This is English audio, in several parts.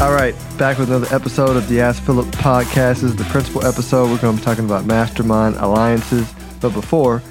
All right, back with another episode of the Ask Philip podcast. This is the principal episode. We're going to be talking about mastermind alliances. But before,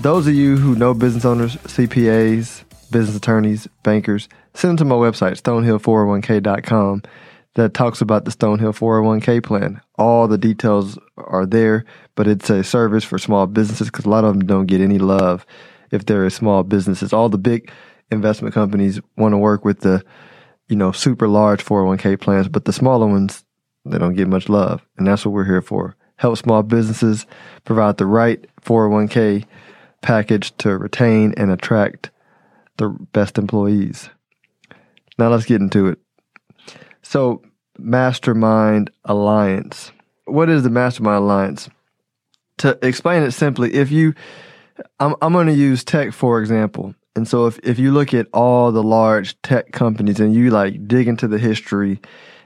those of you who know business owners, CPAs, business attorneys, bankers, send them to my website, stonehill401k.com, that talks about the Stonehill 401k plan. All the details are there, but it's a service for small businesses because a lot of them don't get any love if they're a small businesses. All the big investment companies want to work with the, you know, super large 401k plans, but the smaller ones, they don't get much love. And that's what we're here for. Help small businesses provide the right 401k package to retain and attract the best employees. Now let's get into it. So, Mastermind Alliance. What is the Mastermind Alliance? To explain it simply, if you, I'm, I'm going to use tech for example. And so if, if you look at all the large tech companies and you like dig into the history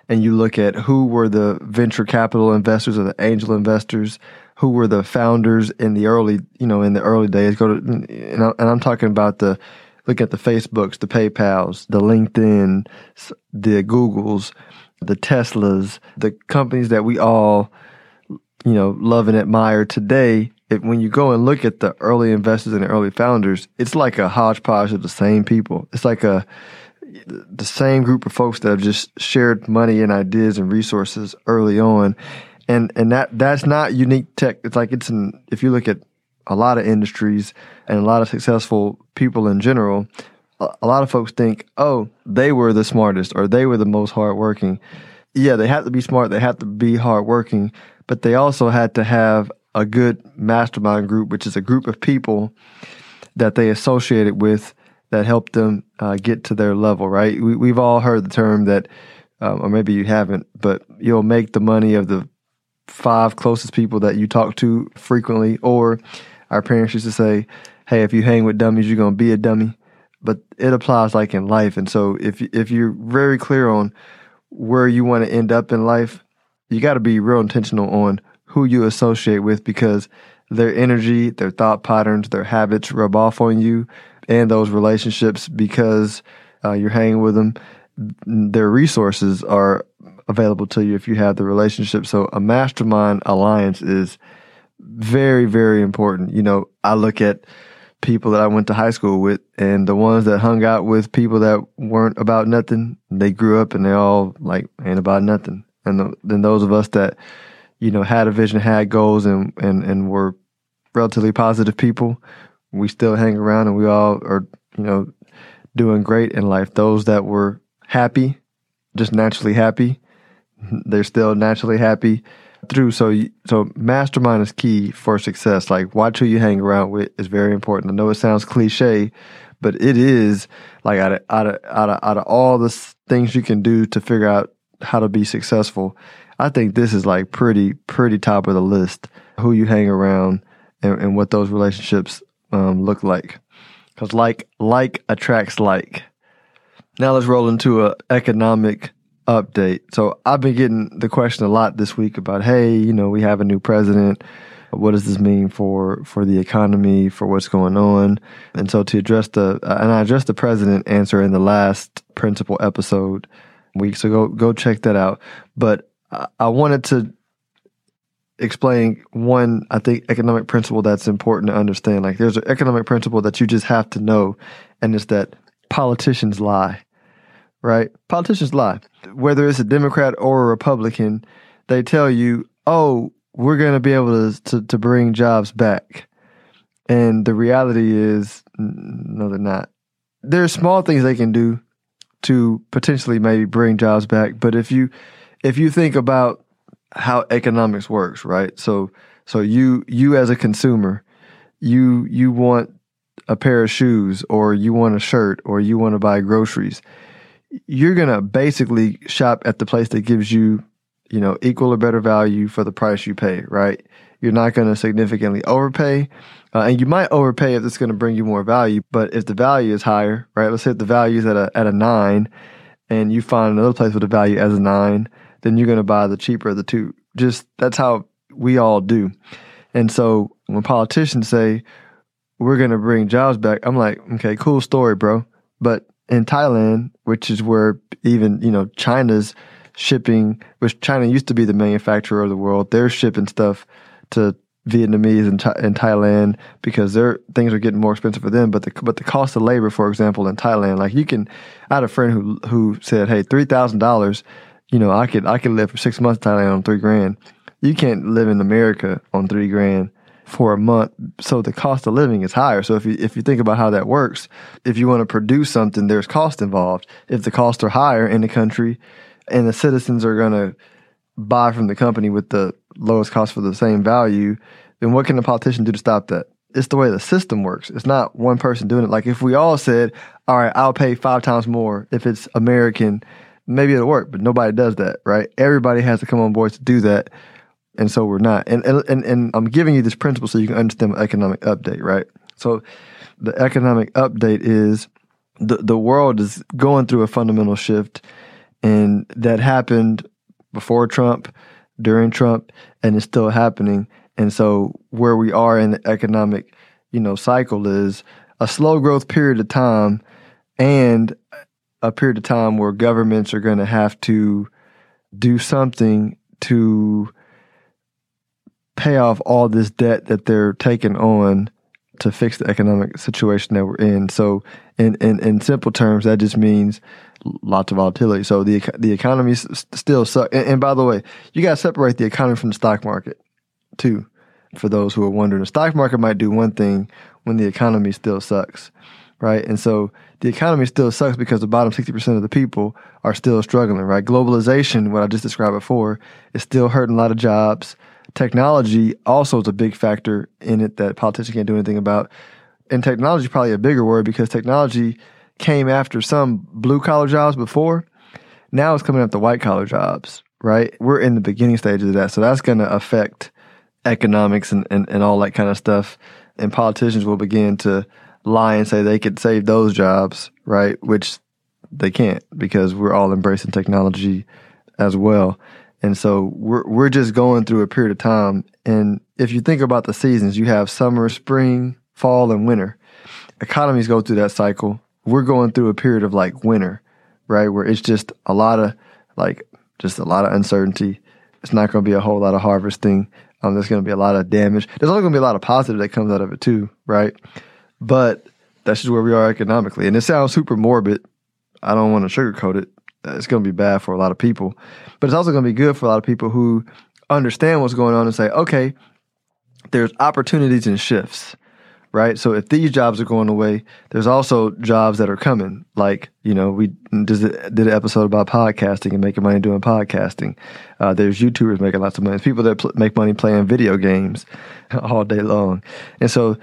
and you look at who were the venture capital investors or the angel investors, who were the founders in the early, you know, in the early days, go to, and, I, and I'm talking about the, look at the Facebooks, the PayPals, the LinkedIn, the Googles, the Teslas, the companies that we all, you know, love and admire today. If, when you go and look at the early investors and the early founders, it's like a hodgepodge of the same people. It's like a, the same group of folks that have just shared money and ideas and resources early on. And, and that, that's not unique tech. It's like it's in, if you look at a lot of industries and a lot of successful people in general, a lot of folks think, oh, they were the smartest or they were the most hardworking. Yeah, they had to be smart, they had to be hardworking, but they also had to have a good mastermind group, which is a group of people that they associated with that helped them uh, get to their level, right? We, we've all heard the term that, um, or maybe you haven't, but you'll make the money of the five closest people that you talk to frequently. Or our parents used to say, hey, if you hang with dummies, you're going to be a dummy. But it applies like in life. And so if, if you're very clear on where you want to end up in life, you got to be real intentional on who you associate with because their energy, their thought patterns, their habits rub off on you and those relationships because uh, you're hanging with them. Their resources are available to you if you have the relationship. So a mastermind alliance is very, very important. You know, I look at people that I went to high school with and the ones that hung out with people that weren't about nothing, they grew up and they all like ain't about nothing. And then those of us that, you know, had a vision, had goals and, and, and were relatively positive people, we still hang around and we all are, you know, doing great in life. Those that were happy, just naturally happy, they're still naturally happy through. So, so mastermind is key for success. Like watch who you hang around with is very important. I know it sounds cliche, but it is like out of, out of, out of, out of all the things you can do to figure out how to be successful. I think this is like pretty, pretty top of the list. Who you hang around and, and what those relationships um, look like. Because like like attracts like. Now let's roll into a economic update. So I've been getting the question a lot this week about, hey, you know, we have a new president. What does this mean for for the economy, for what's going on? And so to address the uh, and I addressed the president answer in the last principal episode week. So go go check that out. But I, wanted to explain one, I think, economic principle that's important to understand. Like there's an economic principle that you just have to know, and it's that politicians lie right? Politicians lie. Whether it's a Democrat or a Republican, they tell you, oh, we're going to be able to, to, to bring jobs back. And the reality is, no, they're not. There's small things they can do to potentially maybe bring jobs back. But if you if you think about how economics works, right? So so you you as a consumer, you you want a pair of shoes or you want a shirt or you want to buy groceries you're going to basically shop at the place that gives you, you know, equal or better value for the price you pay, right? You're not going to significantly overpay. Uh, and you might overpay if it's going to bring you more value. But if the value is higher, right? Let's say the value is at a, at a nine and you find another place with a value as a nine, then you're going to buy the cheaper of the two. Just that's how we all do. And so when politicians say, we're going to bring jobs back, I'm like, okay, cool story, bro. But in Thailand, which is where even, you know, China's shipping, which China used to be the manufacturer of the world. They're shipping stuff to Vietnamese and, and Thailand because their things are getting more expensive for them. But the but the cost of labor, for example, in Thailand, like you can, I had a friend who who said, "Hey, three thousand dollars, you know, I could I could live for six months in Thailand on three grand. You can't live in America on three grand." for a month. So the cost of living is higher. So if you if you think about how that works, if you want to produce something, there's cost involved. If the costs are higher in the country, and the citizens are going to buy from the company with the lowest cost for the same value, then what can the politician do to stop that? It's the way the system works. It's not one person doing it. Like if we all said, "All right, I'll pay five times more if it's American," maybe it'll work. But nobody does that, right? Everybody has to come on board to do that and so we're not. And and and I'm giving you this principle so you can understand economic update, right? So the economic update is the the world is going through a fundamental shift, and that happened before Trump, during Trump, and it's still happening. And so where we are in the economic, you know, cycle is a slow growth period of time, and a period of time where governments are going to have to do something to pay off all this debt that they're taking on to fix the economic situation that we're in. So, in, in, in simple terms, that just means lots of volatility. So the the economy still sucks. And, and, by the way, you got to separate the economy from the stock market too. For those who are wondering, the stock market might do one thing when the economy still sucks, right? And so the economy still sucks because the bottom sixty percent of the people are still struggling, right? Globalization, what I just described before, is still hurting a lot of jobs technology also is a big factor in it that politicians can't do anything about. And technology is probably a bigger word because technology came after some blue collar jobs before. Now it's coming after white collar jobs, right? We're in the beginning stages of that. So that's going to affect economics and, and, and all that kind of stuff. And politicians will begin to lie and say they could save those jobs, right? Which they can't because we're all embracing technology as well. And so we're we're just going through a period of time. And if you think about the seasons, you have summer, spring, fall, and winter. Economies go through that cycle. We're going through a period of like winter, right? Where it's just a lot of like just a lot of uncertainty. It's not going to be a whole lot of harvesting. Um, there's going to be a lot of damage. There's only going to be a lot of positive that comes out of it too, right? But that's just where we are economically. And it sounds super morbid. I don't want to sugarcoat it it's going to be bad for a lot of people. But it's also going to be good for a lot of people who understand what's going on and say, okay, there's opportunities and shifts, right? So if these jobs are going away, there's also jobs that are coming. Like, you know, we did, an episode about podcasting and making money doing podcasting. Uh, there's YouTubers making lots of money. People that pl- make money playing video games all day long. And so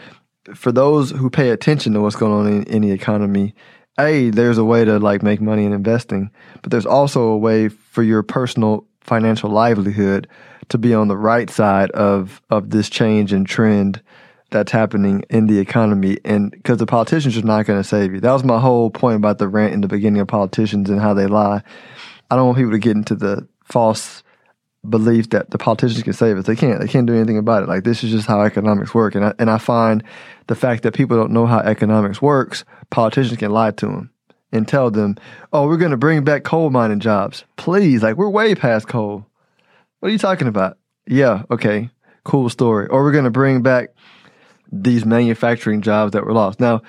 for those who pay attention to what's going on in, in the economy, a there's a way to like make money in investing, but there's also a way for your personal financial livelihood to be on the right side of of this change and trend that's happening in the economy. And because the politicians are not going to save you. That was my whole point about the rant in the beginning of politicians and how they lie. I don't want people to get into the false belief that the politicians can save us they can't they can't do anything about it like this is just how economics work and I, and I find the fact that people don't know how economics works, politicians can lie to them and tell them, "Oh, we're going to bring back coal mining jobs." Please, like we're way past coal. What are you talking about? Yeah, okay, cool story. Or we're going to bring back these manufacturing jobs that were lost. Now,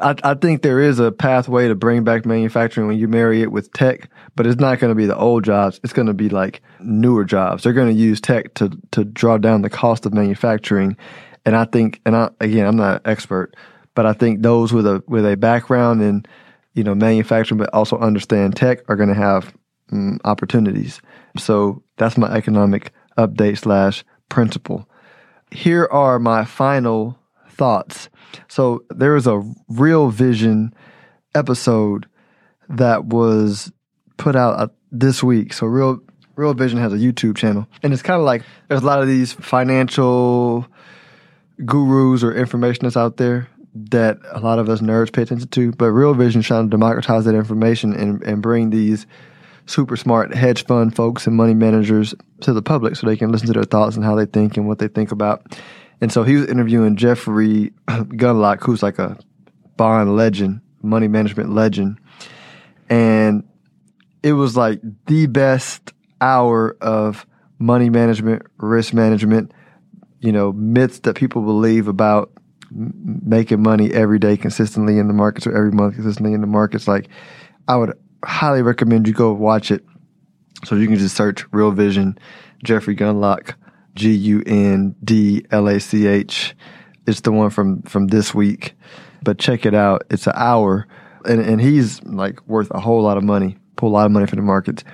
I, I, think there is a pathway to bring back manufacturing when you marry it with tech, but it's not going to be the old jobs. It's going to be like newer jobs. They're going to use tech to to draw down the cost of manufacturing and I think, and I, again, I'm not an expert, but I think those with a with a background in you know manufacturing, but also understand tech, are going to have um, opportunities. So that's my economic update slash principle. Here are my final thoughts. So there was a real vision episode that was put out uh, this week. So real Real Vision has a YouTube channel, and it's kind of like there's a lot of these financial gurus or informationists out there that a lot of us nerds pay attention to. But Real Vision trying to democratize that information and, and bring these super smart hedge fund folks and money managers to the public so they can listen to their thoughts and how they think and what they think about. And so he was interviewing Jeffrey Gundlach, who's like a bond legend, money management legend. And it was like the best hour of money management, risk management, you know, myths that people believe about making money every day consistently in the markets or every month consistently in the markets. Like, I would highly recommend you go watch it. So you can just search Real Vision, Jeffrey Gundlach, G U N D L A C H. It's the one from from this week, but check it out. It's an hour, and and he's like worth a whole lot of money, pull a lot of money from the markets,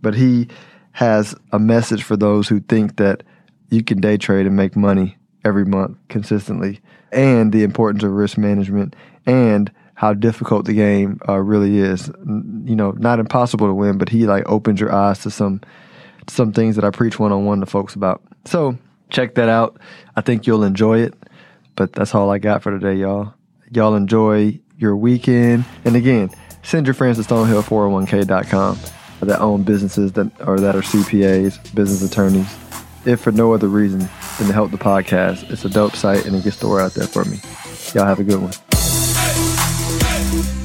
but he has a message for those who think that you can day trade and make money every month consistently, and the importance of risk management and how difficult the game uh, really is. You know, not impossible to win, but he like opens your eyes to some some things that I preach one on one to folks about. So check that out. I think you'll enjoy it. But that's all I got for today, y'all. Y'all enjoy your weekend. And again, send your friends to stonehill401k.com that own businesses that or that are CPAs, business attorneys if for no other reason than to help the podcast. It's a dope site and it gets the word out there for me. Y'all have a good one.